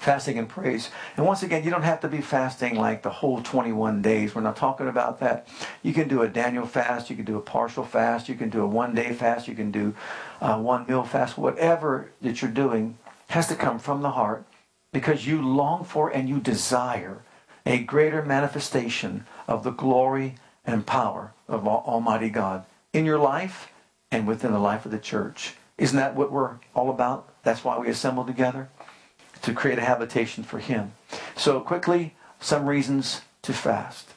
Fasting and praise. And once again, you don't have to be fasting like the whole 21 days. We're not talking about that. You can do a Daniel fast. You can do a partial fast. You can do a one day fast. You can do a one meal fast. Whatever that you're doing has to come from the heart because you long for and you desire a greater manifestation of the glory and power of Almighty God in your life and within the life of the church. Isn't that what we're all about? That's why we assemble together to create a habitation for Him. So, quickly, some reasons to fast.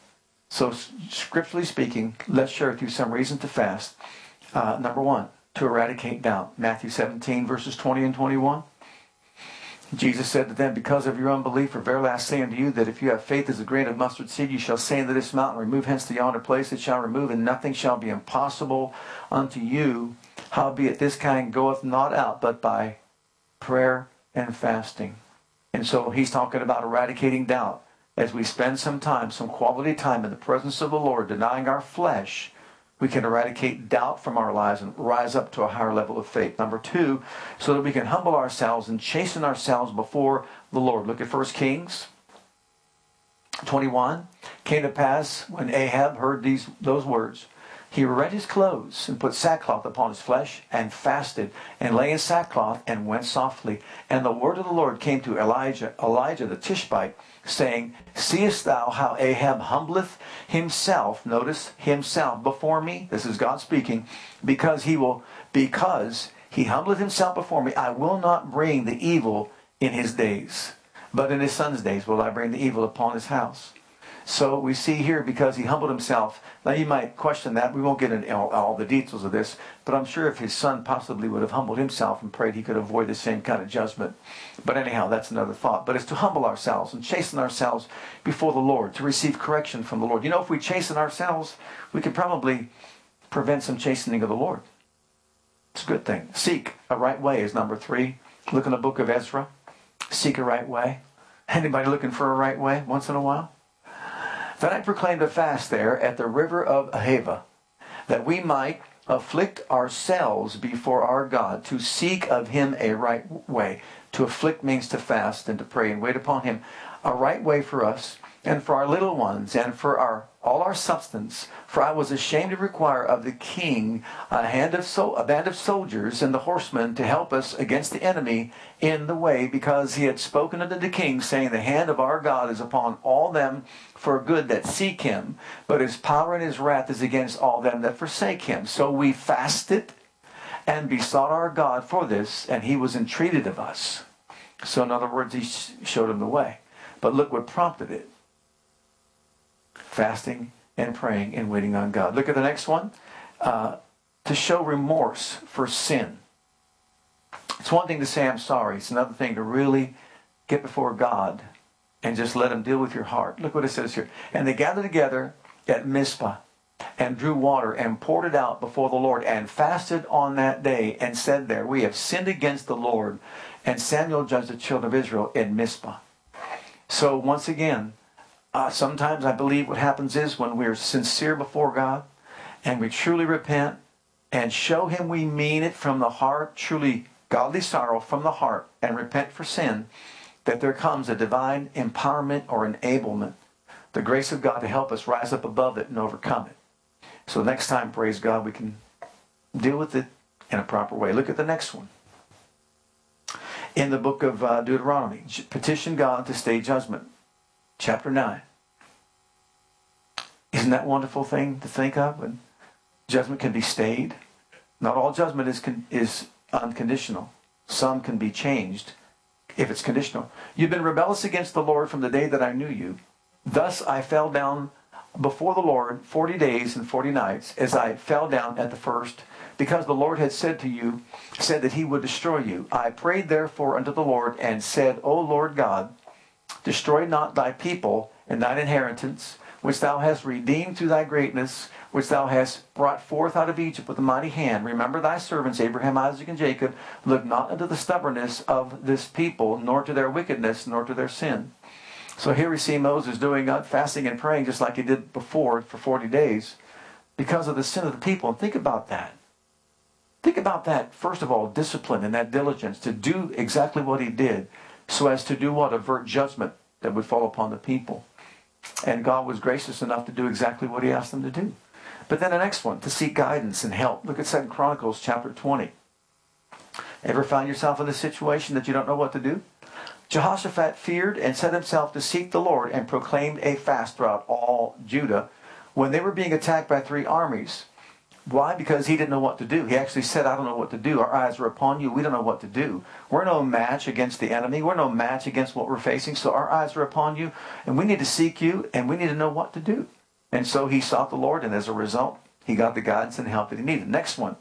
So, scripturally speaking, let's share with you some reasons to fast. Uh, number one, to eradicate doubt. Matthew 17, verses 20 and 21. Jesus said to them, Because of your unbelief, for verily I say unto you, that if you have faith as a grain of mustard seed, you shall say unto this mountain, Remove hence to yonder place, it shall remove, and nothing shall be impossible unto you. Howbeit this kind goeth not out but by prayer and fasting. And so he's talking about eradicating doubt. As we spend some time, some quality time in the presence of the Lord, denying our flesh, we can eradicate doubt from our lives and rise up to a higher level of faith. Number two, so that we can humble ourselves and chasten ourselves before the Lord. Look at 1 Kings 21. Came to pass when Ahab heard these those words he rent his clothes and put sackcloth upon his flesh and fasted and lay in sackcloth and went softly. And the word of the Lord came to Elijah, Elijah the Tishbite, saying, Seest thou how Ahab humbleth himself, notice himself before me? This is God speaking, because he will, because he humbleth himself before me, I will not bring the evil in his days. But in his son's days will I bring the evil upon his house. So we see here because he humbled himself. Now you might question that. We won't get into all, all, the details of this, but I'm sure if his son possibly would have humbled himself and prayed, he could avoid the same kind of judgment. But anyhow, that's another thought. But it's to humble ourselves and chasten ourselves before the Lord, to receive correction from the Lord. You know, if we chasten ourselves, we could probably prevent some chastening of the Lord. It's a good thing. Seek a right way is number three. Look in the book of Ezra. Seek a right way. Anybody looking for a right way once in a while? Then I proclaimed a fast there at the river of Ahava, that we might afflict ourselves before our God, to seek of him a right way. To afflict means to fast and to pray and wait upon him. A right way for us and for our little ones, and for our all our substance. For I was ashamed to require of the king a hand of so, a band of soldiers and the horsemen to help us against the enemy in the way, because he had spoken unto the king, saying, The hand of our God is upon all them for good that seek him, but his power and his wrath is against all them that forsake him. So we fasted and besought our God for this, and he was entreated of us. So in other words, he showed him the way. But look what prompted it fasting and praying and waiting on God. Look at the next one. Uh, to show remorse for sin. It's one thing to say, I'm sorry. It's another thing to really get before God and just let Him deal with your heart. Look what it says here. And they gathered together at Mizpah and drew water and poured it out before the Lord and fasted on that day and said there, We have sinned against the Lord. And Samuel judged the children of Israel in Mizpah. So once again, uh, sometimes I believe what happens is when we're sincere before God and we truly repent and show Him we mean it from the heart, truly godly sorrow from the heart, and repent for sin, that there comes a divine empowerment or enablement, the grace of God to help us rise up above it and overcome it. So next time, praise God, we can deal with it in a proper way. Look at the next one. In the book of uh, Deuteronomy, petition God to stay judgment chapter 9. Isn't that wonderful thing to think of? When judgment can be stayed. Not all judgment is, con- is unconditional. Some can be changed if it's conditional. You've been rebellious against the Lord from the day that I knew you. Thus I fell down before the Lord 40 days and 40 nights as I fell down at the first because the Lord had said to you, said that he would destroy you. I prayed therefore unto the Lord and said, O Lord God, Destroy not thy people and thine inheritance, which thou hast redeemed through thy greatness, which thou hast brought forth out of Egypt with a mighty hand. Remember thy servants, Abraham, Isaac, and Jacob. Look not unto the stubbornness of this people, nor to their wickedness, nor to their sin. So here we see Moses doing fasting and praying just like he did before for 40 days because of the sin of the people. And think about that. Think about that, first of all, discipline and that diligence to do exactly what he did so as to do what? Avert judgment that would fall upon the people. And God was gracious enough to do exactly what he asked them to do. But then the next one, to seek guidance and help. Look at 2 Chronicles chapter 20. Ever find yourself in a situation that you don't know what to do? Jehoshaphat feared and set himself to seek the Lord and proclaimed a fast throughout all Judah when they were being attacked by three armies. Why? Because he didn't know what to do. He actually said, I don't know what to do. Our eyes are upon you. We don't know what to do. We're no match against the enemy. We're no match against what we're facing. So our eyes are upon you, and we need to seek you, and we need to know what to do. And so he sought the Lord, and as a result, he got the guidance and help that he needed. Next one,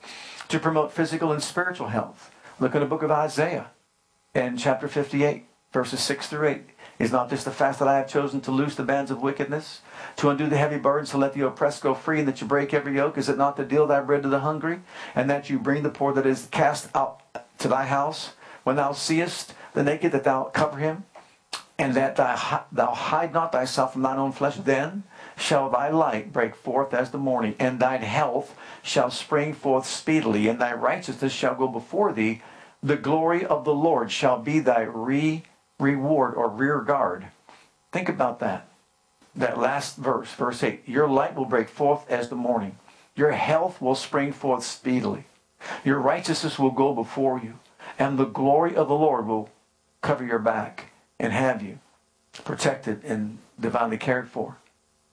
to promote physical and spiritual health. Look in the book of Isaiah in chapter 58, verses 6 through 8. Is not this the fast that I have chosen to loose the bands of wickedness, to undo the heavy burdens, to let the oppressed go free, and that you break every yoke? Is it not to deal thy bread to the hungry, and that you bring the poor that is cast out to thy house? When thou seest the naked, that thou cover him, and that thou, hide not thyself from thine own flesh, then shall thy light break forth as the morning, and thine health shall spring forth speedily, and thy righteousness shall go before thee. The glory of the Lord shall be thy re reward or rear guard. Think about that. That last verse, verse 8. Your light will break forth as the morning. Your health will spring forth speedily. Your righteousness will go before you. And the glory of the Lord will cover your back and have you protected and divinely cared for.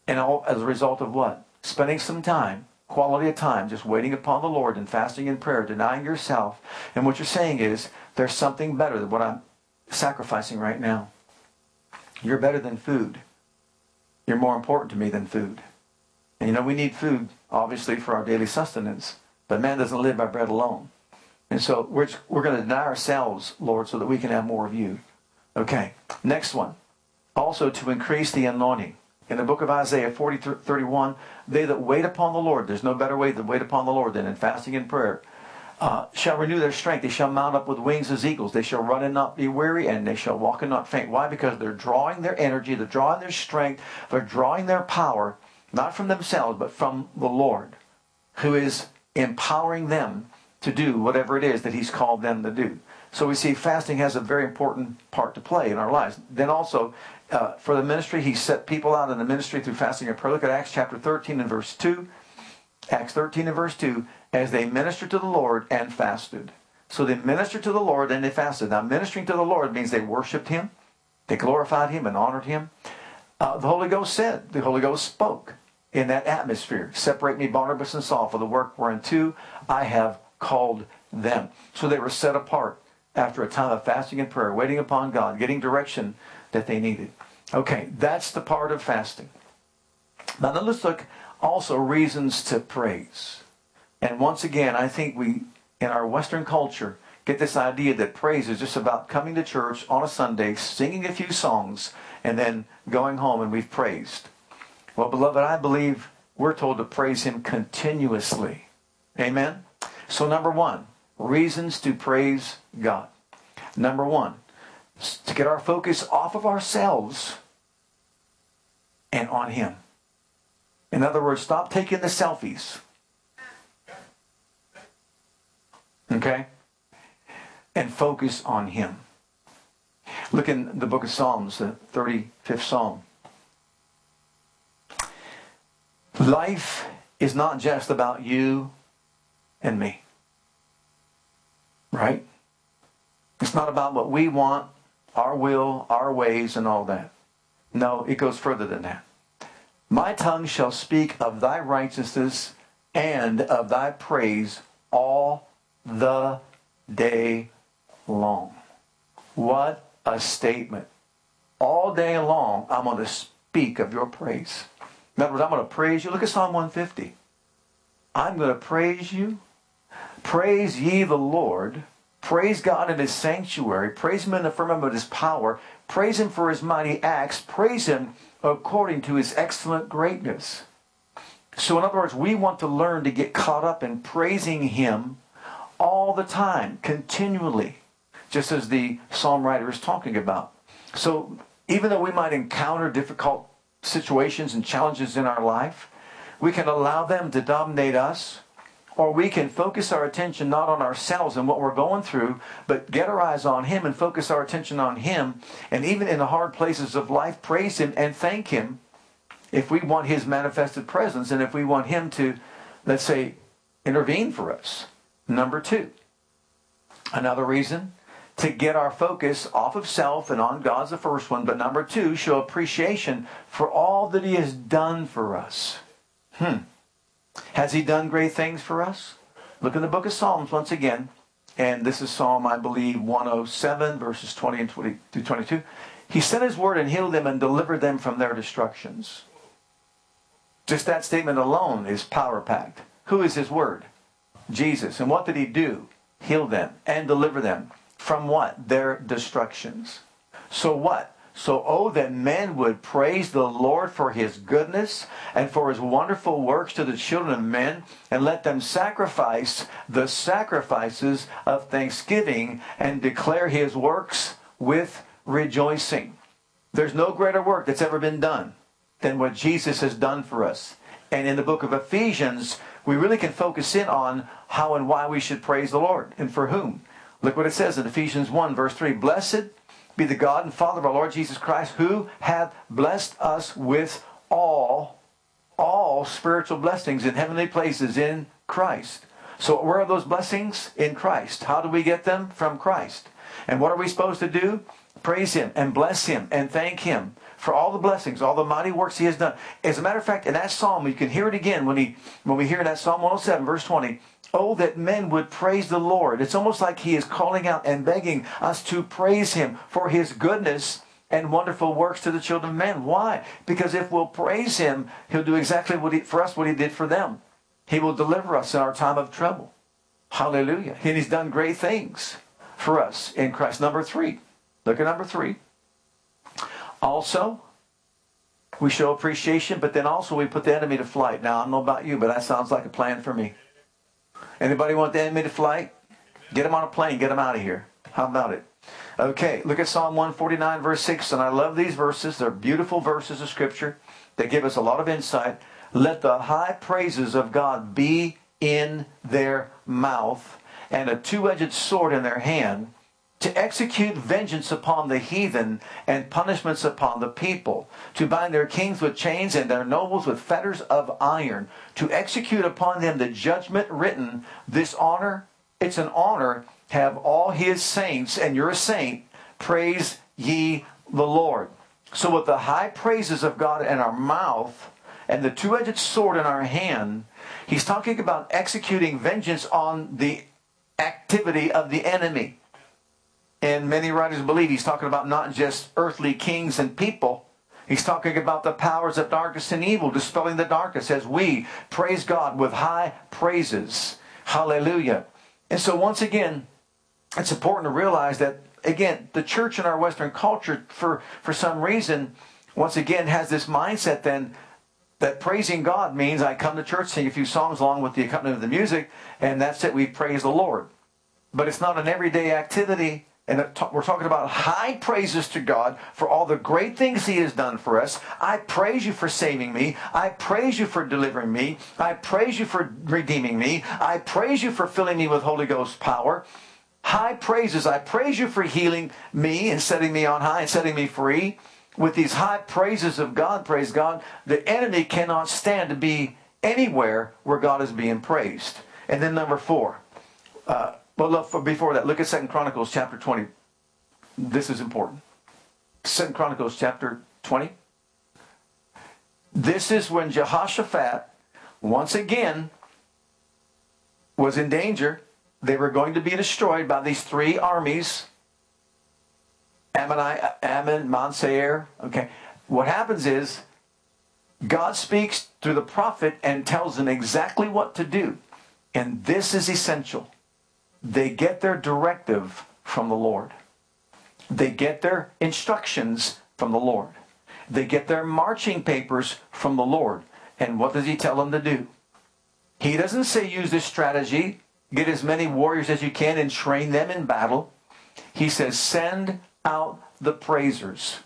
And all as a result of what? Spending some time, quality of time, just waiting upon the Lord and fasting in prayer, denying yourself. And what you're saying is, there's something better than what I'm sacrificing right now. You're better than food. You're more important to me than food. And you know, we need food, obviously, for our daily sustenance. But man doesn't live by bread alone. And so we're, we're going to deny ourselves, Lord, so that we can have more of you. Okay, next one. Also to increase the anointing. In the book of Isaiah 40, 31, they that wait upon the Lord, there's no better way to wait upon the Lord than in fasting and prayer uh, shall renew their strength. They shall mount up with wings as eagles. They shall run and not be weary, and they shall walk and not faint. Why? Because they're drawing their energy, they're drawing their strength, they're drawing their power, not from themselves, but from the Lord, who is empowering them to do whatever it is that He's called them to do. So we see fasting has a very important part to play in our lives. Then also, uh, for the ministry, He set people out in the ministry through fasting and prayer. Look at Acts chapter 13 and verse 2. Acts 13 and verse 2 as they ministered to the Lord and fasted. So they ministered to the Lord and they fasted. Now, ministering to the Lord means they worshiped Him, they glorified Him and honored Him. Uh, the Holy Ghost said, the Holy Ghost spoke in that atmosphere. Separate me, Barnabas and Saul, for the work whereunto I have called them. So they were set apart after a time of fasting and prayer, waiting upon God, getting direction that they needed. Okay, that's the part of fasting. Now, let's look also reasons to praise. And once again, I think we, in our Western culture, get this idea that praise is just about coming to church on a Sunday, singing a few songs, and then going home and we've praised. Well, beloved, I believe we're told to praise Him continuously. Amen? So, number one, reasons to praise God. Number one, to get our focus off of ourselves and on Him. In other words, stop taking the selfies. Okay? And focus on Him. Look in the book of Psalms, the 35th Psalm. Life is not just about you and me. Right? It's not about what we want, our will, our ways, and all that. No, it goes further than that. My tongue shall speak of thy righteousness and of thy praise all the day long. What a statement. All day long, I'm going to speak of your praise. In other words, I'm going to praise you. Look at Psalm 150. I'm going to praise you. Praise ye the Lord. Praise God in his sanctuary. Praise him in the firmament of his power. Praise him for his mighty acts. Praise him according to his excellent greatness. So, in other words, we want to learn to get caught up in praising him all the time, continually, just as the psalm writer is talking about. So, even though we might encounter difficult situations and challenges in our life, we can allow them to dominate us or we can focus our attention not on ourselves and what we're going through, but get our eyes on Him and focus our attention on Him. And even in the hard places of life, praise Him and thank Him if we want His manifested presence and if we want Him to, let's say, intervene for us. Number two, another reason to get our focus off of self and on God's the first one, but number two, show appreciation for all that He has done for us. Hmm. Has he done great things for us? Look in the book of Psalms once again. And this is Psalm, I believe, 107, verses 20 and 20 to 22. He sent his word and healed them and delivered them from their destructions. Just that statement alone is power packed. Who is his word? Jesus. And what did he do? Heal them and deliver them from what? Their destructions. So what? So, oh, that men would praise the Lord for his goodness and for his wonderful works to the children of men, and let them sacrifice the sacrifices of thanksgiving and declare his works with rejoicing. There's no greater work that's ever been done than what Jesus has done for us. And in the book of Ephesians, we really can focus in on how and why we should praise the Lord and for whom. Look what it says in Ephesians 1, verse 3 Blessed be the God and Father of our Lord Jesus Christ, who hath blessed us with all, all spiritual blessings in heavenly places in Christ. So where are those blessings? In Christ. How do we get them? From Christ. And what are we supposed to do? Praise Him and bless Him and thank Him for all the blessings, all the mighty works He has done. As a matter of fact, in that psalm, you can hear it again when he when we hear that Psalm 107, verse 20. Oh, that men would praise the Lord. It's almost like he is calling out and begging us to praise him for his goodness and wonderful works to the children of men. Why? Because if we'll praise him, he'll do exactly what he, for us what he did for them. He will deliver us in our time of trouble. Hallelujah. And he's done great things for us in Christ. Number three. Look at number three. Also, we show appreciation, but then also we put the enemy to flight. Now, I don't know about you, but that sounds like a plan for me. Anybody want the enemy to flight? Get them on a plane. Get them out of here. How about it? Okay, look at Psalm 149, verse 6. And I love these verses. They're beautiful verses of Scripture. They give us a lot of insight. Let the high praises of God be in their mouth and a two edged sword in their hand to execute vengeance upon the heathen and punishments upon the people, to bind their kings with chains and their nobles with fetters of iron, to execute upon them the judgment written. This honor, it's an honor, have all his saints, and you're a saint, praise ye the Lord. So, with the high praises of God in our mouth and the two edged sword in our hand, he's talking about executing vengeance on the activity of the enemy. And many writers believe he's talking about not just earthly kings and people. He's talking about the powers of darkness and evil, dispelling the darkness as we praise God with high praises. Hallelujah. And so, once again, it's important to realize that, again, the church in our Western culture, for, for some reason, once again, has this mindset then that praising God means I come to church, sing a few songs along with the accompaniment of the music, and that's it. We praise the Lord. But it's not an everyday activity and we're talking about high praises to God for all the great things He has done for us. I praise you for saving me. I praise you for delivering me. I praise you for redeeming me. I praise you for filling me with Holy Ghost power. High praises. I praise you for healing me and setting me on high and setting me free. With these high praises of God, praise God, the enemy cannot stand to be anywhere where God is being praised. And then number four, uh, but look, before that, look at Second Chronicles chapter 20. This is important. Second Chronicles chapter 20. This is when Jehoshaphat, once again, was in danger. They were going to be destroyed by these three armies Ammon, Ammon, Mount Seir. Okay. What happens is God speaks through the prophet and tells them exactly what to do. And this is essential. They get their directive from the Lord. They get their instructions from the Lord. They get their marching papers from the Lord. And what does he tell them to do? He doesn't say use this strategy, get as many warriors as you can and train them in battle. He says send out the praisers.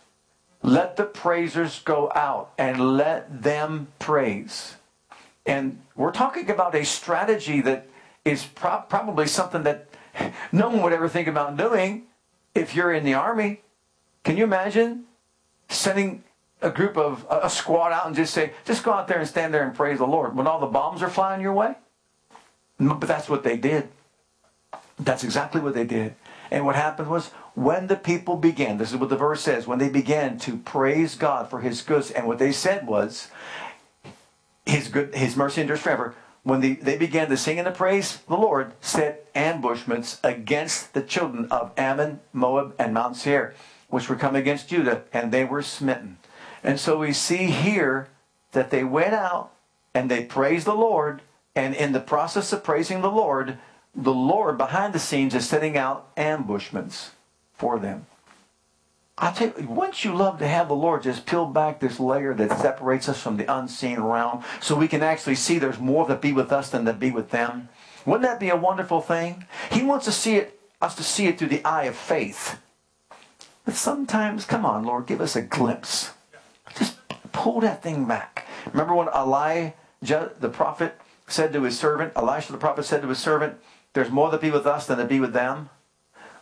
Let the praisers go out and let them praise. And we're talking about a strategy that is pro- probably something that no one would ever think about doing if you're in the army. Can you imagine sending a group of a squad out and just say, just go out there and stand there and praise the Lord when all the bombs are flying your way? But that's what they did. That's exactly what they did. And what happened was when the people began, this is what the verse says, when they began to praise God for his goods, and what they said was, his good his mercy endures forever. When the, they began to sing and to praise, the Lord set ambushments against the children of Ammon, Moab, and Mount Seir, which were come against Judah, and they were smitten. And so we see here that they went out and they praised the Lord, and in the process of praising the Lord, the Lord behind the scenes is setting out ambushments for them. I tell you, wouldn't you love to have the Lord just peel back this layer that separates us from the unseen realm so we can actually see there's more that be with us than that be with them? Wouldn't that be a wonderful thing? He wants to see it, us to see it through the eye of faith. But sometimes, come on, Lord, give us a glimpse. Just pull that thing back. Remember when Elijah, the prophet, said to his servant, Elisha the prophet said to his servant, There's more that be with us than that be with them?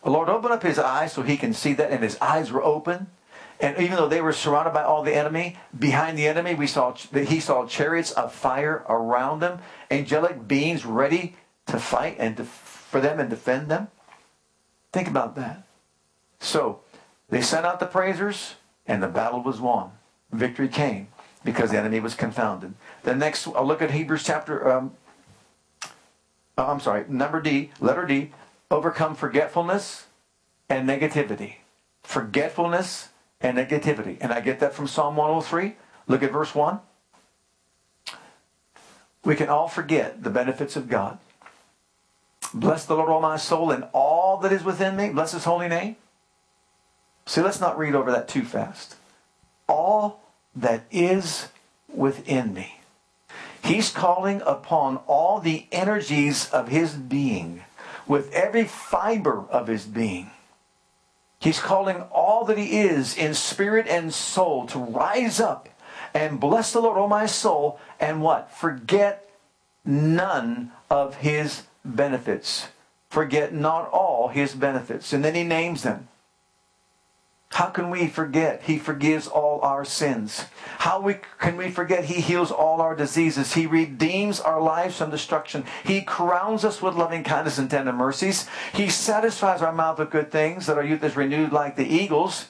Lord opened up his eyes so he can see that, and his eyes were open. And even though they were surrounded by all the enemy, behind the enemy, we saw he saw chariots of fire around them, angelic beings ready to fight and for them and defend them. Think about that. So they sent out the praisers, and the battle was won. Victory came because the enemy was confounded. The next, I'll look at Hebrews chapter. Um, I'm sorry, number D, letter D overcome forgetfulness and negativity. Forgetfulness and negativity. And I get that from Psalm 103. Look at verse 1. We can all forget the benefits of God. Bless the Lord, all my soul, and all that is within me. Bless his holy name. See, let's not read over that too fast. All that is within me. He's calling upon all the energies of his being with every fiber of his being. He's calling all that he is in spirit and soul to rise up and bless the Lord, O oh my soul, and what? Forget none of his benefits. Forget not all his benefits. And then he names them. How can we forget? He forgives all our sins. How we, can we forget? He heals all our diseases. He redeems our lives from destruction. He crowns us with loving kindness and tender mercies. He satisfies our mouth with good things that our youth is renewed like the eagles.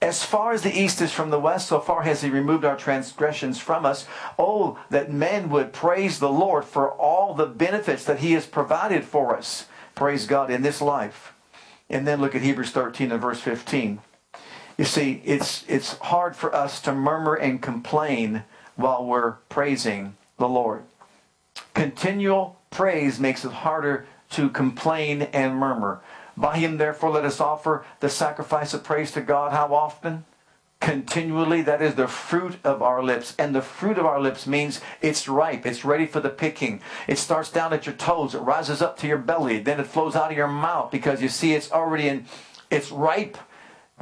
As far as the east is from the west, so far has he removed our transgressions from us. Oh, that men would praise the Lord for all the benefits that he has provided for us. Praise God in this life. And then look at Hebrews 13 and verse 15. You see, it's, it's hard for us to murmur and complain while we're praising the Lord. Continual praise makes it harder to complain and murmur. By him, therefore, let us offer the sacrifice of praise to God. How often? Continually. That is the fruit of our lips. And the fruit of our lips means it's ripe. It's ready for the picking. It starts down at your toes. It rises up to your belly. Then it flows out of your mouth because you see it's already in, it's ripe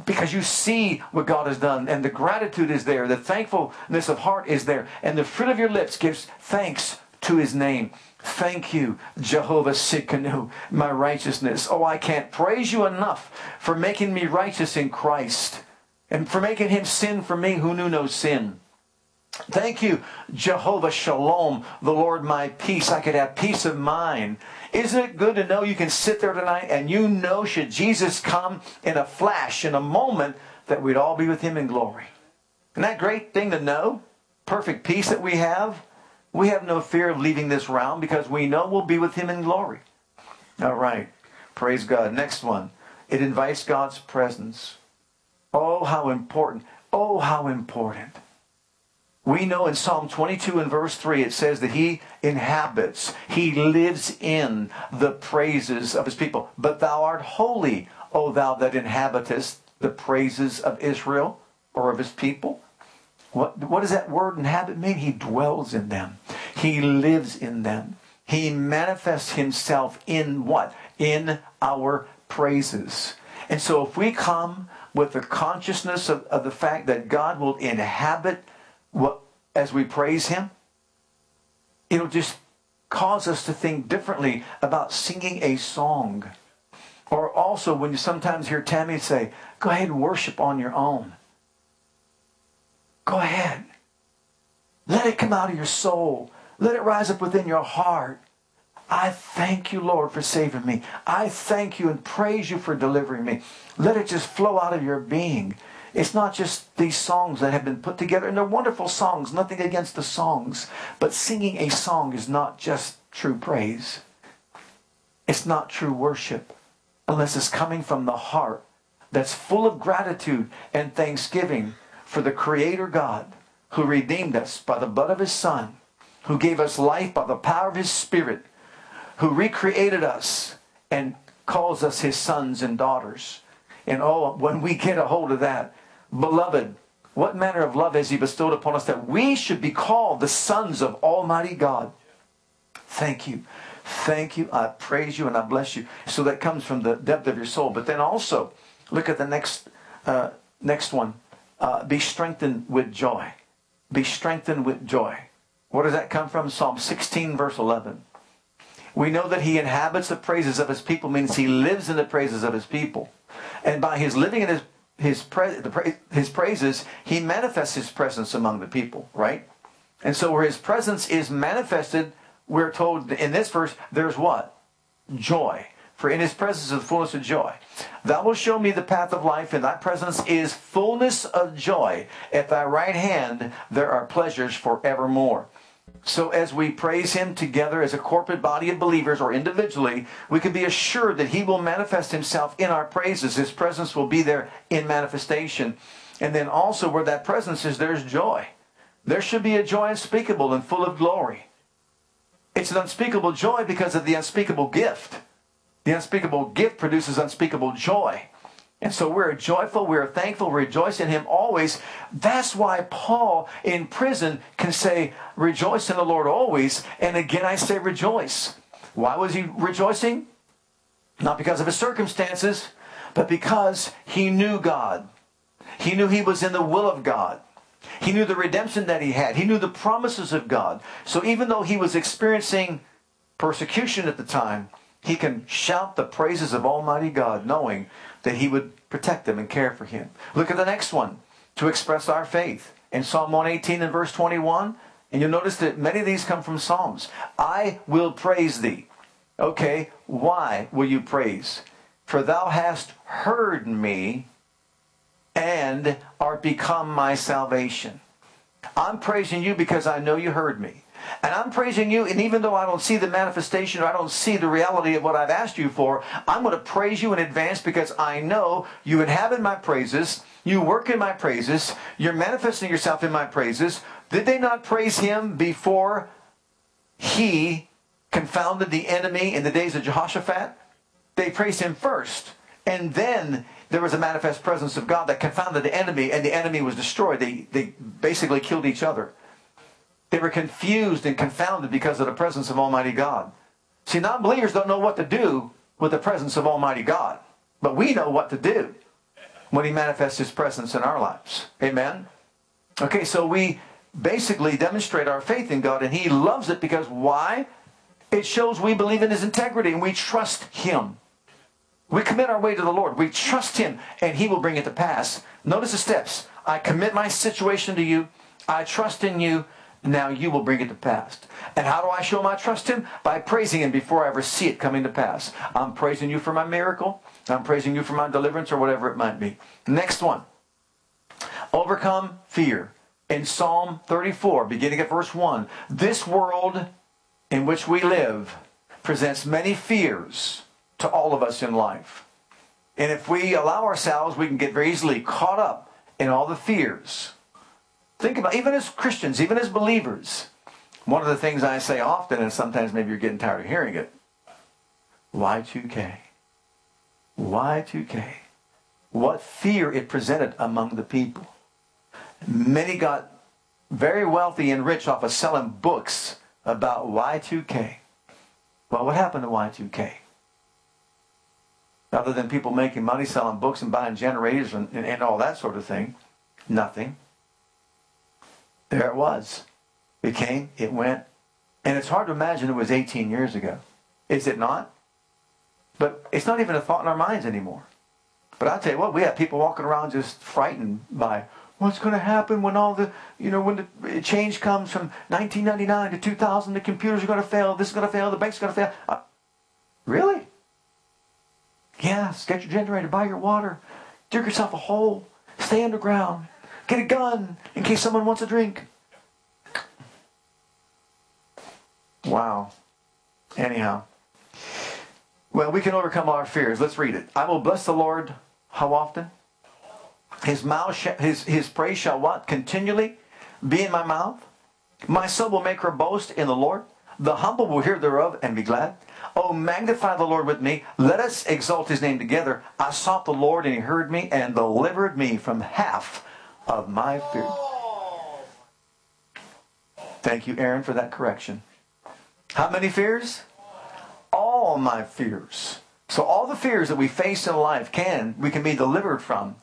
because you see what God has done, and the gratitude is there, the thankfulness of heart is there, and the fruit of your lips gives thanks to his name. Thank you, Jehovah Tsidkenu, my righteousness. Oh, I can't praise you enough for making me righteous in Christ and for making him sin for me who knew no sin. Thank you, Jehovah Shalom, the Lord my peace. I could have peace of mind. Isn't it good to know you can sit there tonight and you know, should Jesus come in a flash, in a moment, that we'd all be with him in glory? Isn't that great thing to know? Perfect peace that we have. We have no fear of leaving this realm because we know we'll be with him in glory. All right. Praise God. Next one. It invites God's presence. Oh, how important. Oh, how important We know in Psalm 22 and verse 3 it says that he inhabits, he lives in the praises of his people. But thou art holy, O thou that inhabitest the praises of Israel or of his people. What, what does that word inhabit mean? He dwells in them. He lives in them. He manifests himself in what? In our praises. And so if we come with the consciousness of, of the fact that God will inhabit as we praise him, it'll just cause us to think differently about singing a song. Or also when you sometimes hear Tammy say, go ahead and worship on your own. Go ahead. Let it come out of your soul. Let it rise up within your heart. I thank you, Lord, for saving me. I thank you and praise you for delivering me. Let it just flow out of your being. It's not just these songs that have been put together, and they're wonderful songs, nothing against the songs. But singing a song is not just true praise, it's not true worship unless it's coming from the heart that's full of gratitude and thanksgiving for the Creator God who redeemed us by the blood of His Son, who gave us life by the power of His Spirit who recreated us and calls us his sons and daughters. And oh, when we get a hold of that, beloved, what manner of love has he bestowed upon us that we should be called the sons of Almighty God? Thank you. Thank you. I praise you and I bless you. So that comes from the depth of your soul. But then also, look at the next, uh, next one. Uh, be strengthened with joy. Be strengthened with joy. Where does that come from? Psalm 16, verse 11. We know that he inhabits the praises of his people, means he lives in the praises of his people. And by his living in his his, pra- the, his praises, he manifests his presence among the people, right? And so where his presence is manifested, we're told in this verse, there's what? Joy. For in his presence is the fullness of joy. Thou wilt show me the path of life, and thy presence is fullness of joy. At thy right hand there are pleasures forevermore. So as we praise him together as a corporate body of believers or individually, we can be assured that he will manifest himself in our praises. His presence will be there in manifestation. And then also where that presence is, there's joy. There should be a joy unspeakable and full of glory. It's an unspeakable joy because of the unspeakable gift. The unspeakable gift produces unspeakable joy. And so we're joyful, we're thankful, rejoice in Him always. That's why Paul in prison can say, Rejoice in the Lord always. And again, I say, Rejoice. Why was he rejoicing? Not because of his circumstances, but because he knew God. He knew he was in the will of God. He knew the redemption that he had. He knew the promises of God. So even though he was experiencing persecution at the time, he can shout the praises of Almighty God, knowing that he would protect them and care for him. Look at the next one to express our faith. In Psalm 118 and verse 21, and you'll notice that many of these come from Psalms. I will praise thee. Okay, why will you praise? For thou hast heard me and art become my salvation. I'm praising you because I know you heard me. And I'm praising you, and even though I don't see the manifestation or I don't see the reality of what I've asked you for, I'm going to praise you in advance because I know you inhabit my praises, you work in my praises, you're manifesting yourself in my praises. Did they not praise him before he confounded the enemy in the days of Jehoshaphat? They praised him first, and then there was a manifest presence of God that confounded the enemy, and the enemy was destroyed. They, they basically killed each other. They were confused and confounded because of the presence of Almighty God. See, non believers don't know what to do with the presence of Almighty God, but we know what to do when He manifests His presence in our lives. Amen? Okay, so we basically demonstrate our faith in God, and He loves it because why? It shows we believe in His integrity and we trust Him. We commit our way to the Lord. We trust Him, and He will bring it to pass. Notice the steps. I commit my situation to you. I trust in you now you will bring it to pass. And how do I show my trust in Him? By praising Him before I ever see it coming to pass. I'm praising you for my miracle. I'm praising you for my deliverance or whatever it might be. Next one. Overcome fear. In Psalm 34, beginning at verse 1, this world in which we live presents many fears to all of us in life. And if we allow ourselves, we can get very easily caught up in all the fears Think about even as Christians, even as believers. One of the things I say often, and sometimes maybe you're getting tired of hearing it, Y2K. Y2K. What fear it presented among the people. Many got very wealthy and rich off of selling books about Y2K. Well, what happened to Y2K? Other than people making money selling books and buying generators and, and, and all that sort of thing, nothing. There it was. It came, it went, and it's hard to imagine it was 18 years ago. Is it not? But it's not even a thought in our minds anymore. But I'll tell you what, we have people walking around just frightened by what's going to happen when all the, you know, when the change comes from 1999 to 2000, the computers are going to fail, this is going to fail, the bank's are going to fail. Uh, really? Yes, get your generator, buy your water, dig yourself a hole, stay underground, get a gun in case someone wants a drink. Wow. Anyhow. Well, we can overcome our fears. Let's read it. I will bless the Lord how often? His mouth, sh- his, his praise shall what? Continually be in my mouth. My soul will make her boast in the Lord. The humble will hear thereof and be glad. Oh, magnify the Lord with me. Let us exalt his name together. I sought the Lord and he heard me and delivered me from half of my fear. Thank you, Aaron, for that correction. How many fears? All my fears. So all the fears that we face in life can, we can be delivered from.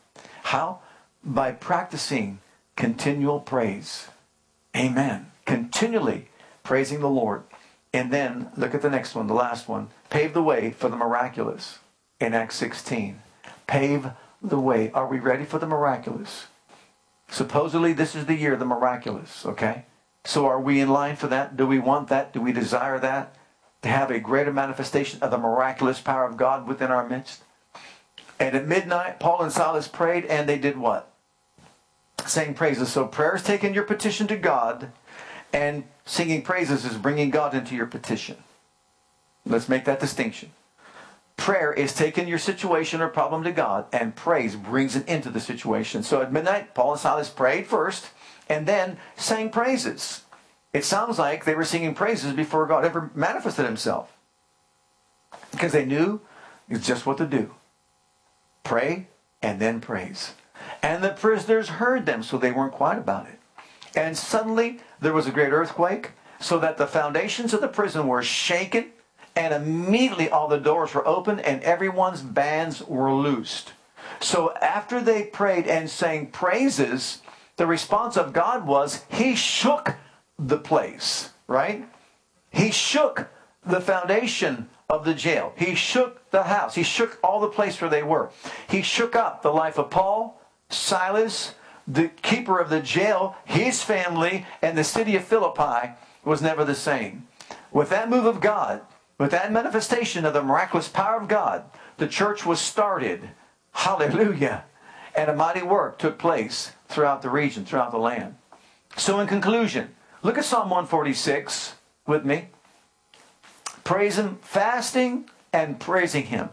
How? By practicing continual praise. Amen. Continually praising the Lord. And then look at the next one, the last one. Pave the way for the miraculous in Acts 16. Pave the way. Are we ready for the miraculous? Supposedly, this is the year of the miraculous, okay? So are we in line for that? Do we want that? Do we desire that? To have a greater manifestation of the miraculous power of God within our midst? And at midnight, Paul and Silas prayed, and they did what? Saying praises. So prayer is taking your petition to God, and singing praises is bringing God into your petition. Let's make that distinction. Prayer is taking your situation or problem to God, and praise brings it into the situation. So at midnight, Paul and Silas prayed first, and then sang praises. It sounds like they were singing praises before God ever manifested himself. Because they knew it's just what to do. Pray and then praise. And the prisoners heard them, so they weren't quiet about it. And suddenly there was a great earthquake, so that the foundations of the prison were shaken, and immediately all the doors were opened, and everyone's bands were loosed. So after they prayed and sang praises, the response of God was, He shook the place, right? He shook the foundation of the jail. He shook the house. He shook all the place where they were. He shook up the life of Paul, Silas, the keeper of the jail, his family, and the city of Philippi was never the same. With that move of God, with that manifestation of the miraculous power of God, the church was started. Hallelujah. And a mighty work took place throughout the region, throughout the land. So, in conclusion, look at Psalm 146 with me. Praise Him, fasting and praising Him.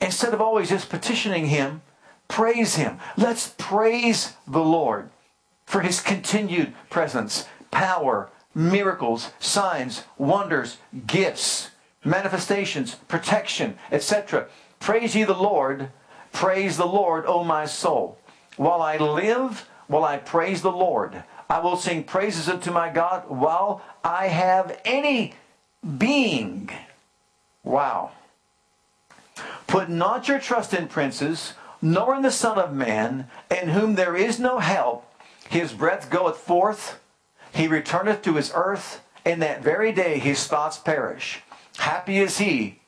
Instead of always just petitioning Him, praise Him. Let's praise the Lord for His continued presence, power, miracles, signs, wonders, gifts, manifestations, protection, etc. Praise ye the Lord. Praise the Lord, O my soul. While I live, while I praise the Lord, I will sing praises unto my God while I have any being. Wow. Put not your trust in princes, nor in the Son of Man, in whom there is no help. His breath goeth forth, he returneth to his earth, in that very day his thoughts perish. Happy is he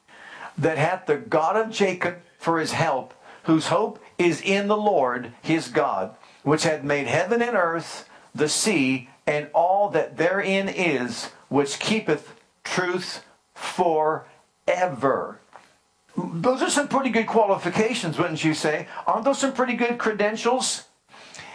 that hath the God of Jacob for his help, whose hope is in the Lord his God, which hath made heaven and earth, the sea, and all that therein is, which keepeth truth forever. Those are some pretty good qualifications, wouldn't you say? Aren't those some pretty good credentials?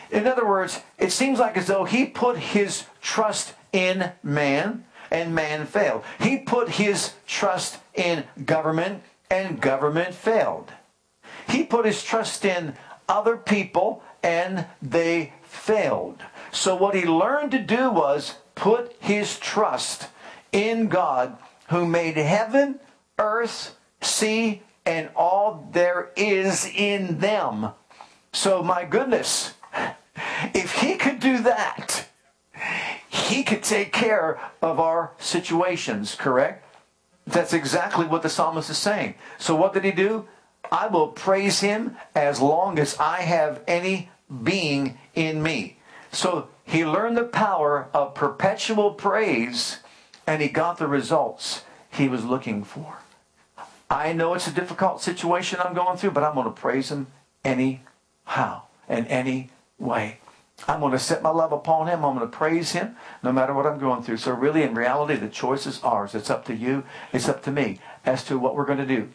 In other words, it seems like as though he put his trust in man and man failed. He put his trust in government and government failed. He put his trust in other people and they failed. So what he learned to do was put his trust in God who made heaven, earth, sea, and all there is in them. So my goodness, if he could do that, he could take care of our situations, correct? That's exactly what the psalmist is saying. So what did he do? I will praise him as long as I have any being in me. So he learned the power of perpetual praise and he got the results he was looking for. I know it's a difficult situation I'm going through, but I'm going to praise him anyhow and any way. I'm going to set my love upon him. I'm going to praise him no matter what I'm going through. So really, in reality, the choice is ours. It's up to you. It's up to me as to what we're going to do.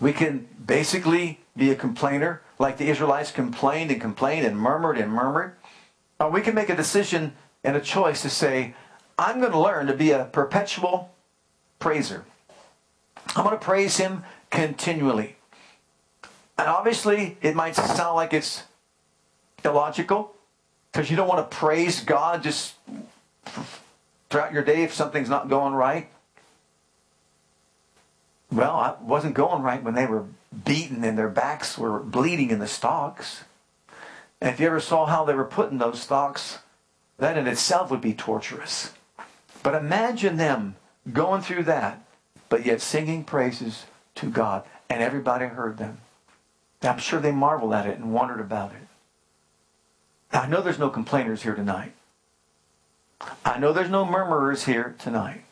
We can basically be a complainer like the Israelites complained and complained and murmured and murmured. Or we can make a decision and a choice to say, I'm going to learn to be a perpetual praiser. I'm going to praise him continually. And obviously, it might sound like it's illogical because you don't want to praise God just throughout your day if something's not going right. Well, it wasn't going right when they were beaten and their backs were bleeding in the stocks. And if you ever saw how they were putting those stocks, that in itself would be torturous. But imagine them going through that, but yet singing praises to God, and everybody heard them. I'm sure they marveled at it and wondered about it. I know there's no complainers here tonight. I know there's no murmurers here tonight.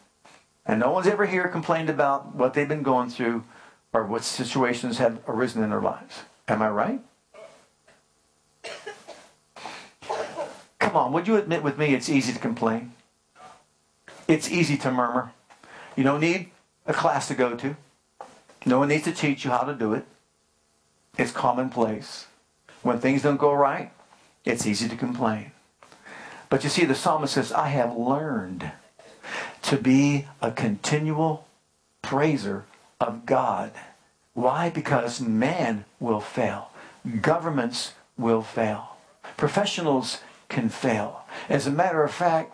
And no one's ever here complained about what they've been going through or what situations have arisen in their lives. Am I right? Come on, would you admit with me it's easy to complain? It's easy to murmur. You don't need a class to go to. No one needs to teach you how to do it. It's commonplace. When things don't go right, it's easy to complain. But you see, the psalmist says, I have learned to be a continual praiser of God. Why? Because man will fail. Governments will fail. Professionals can fail. As a matter of fact,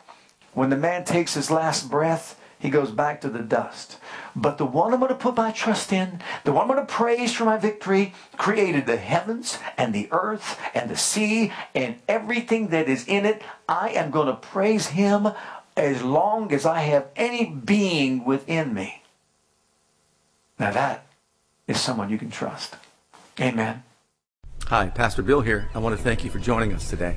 when the man takes his last breath, he goes back to the dust. But the one I'm going to put my trust in, the one I'm going to praise for my victory, created the heavens and the earth and the sea and everything that is in it. I am going to praise him as long as I have any being within me. Now that is someone you can trust. Amen. Hi, Pastor Bill here. I want to thank you for joining us today.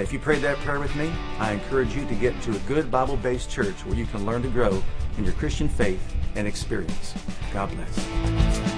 If you prayed that prayer with me, I encourage you to get into a good Bible based church where you can learn to grow in your Christian faith and experience. God bless.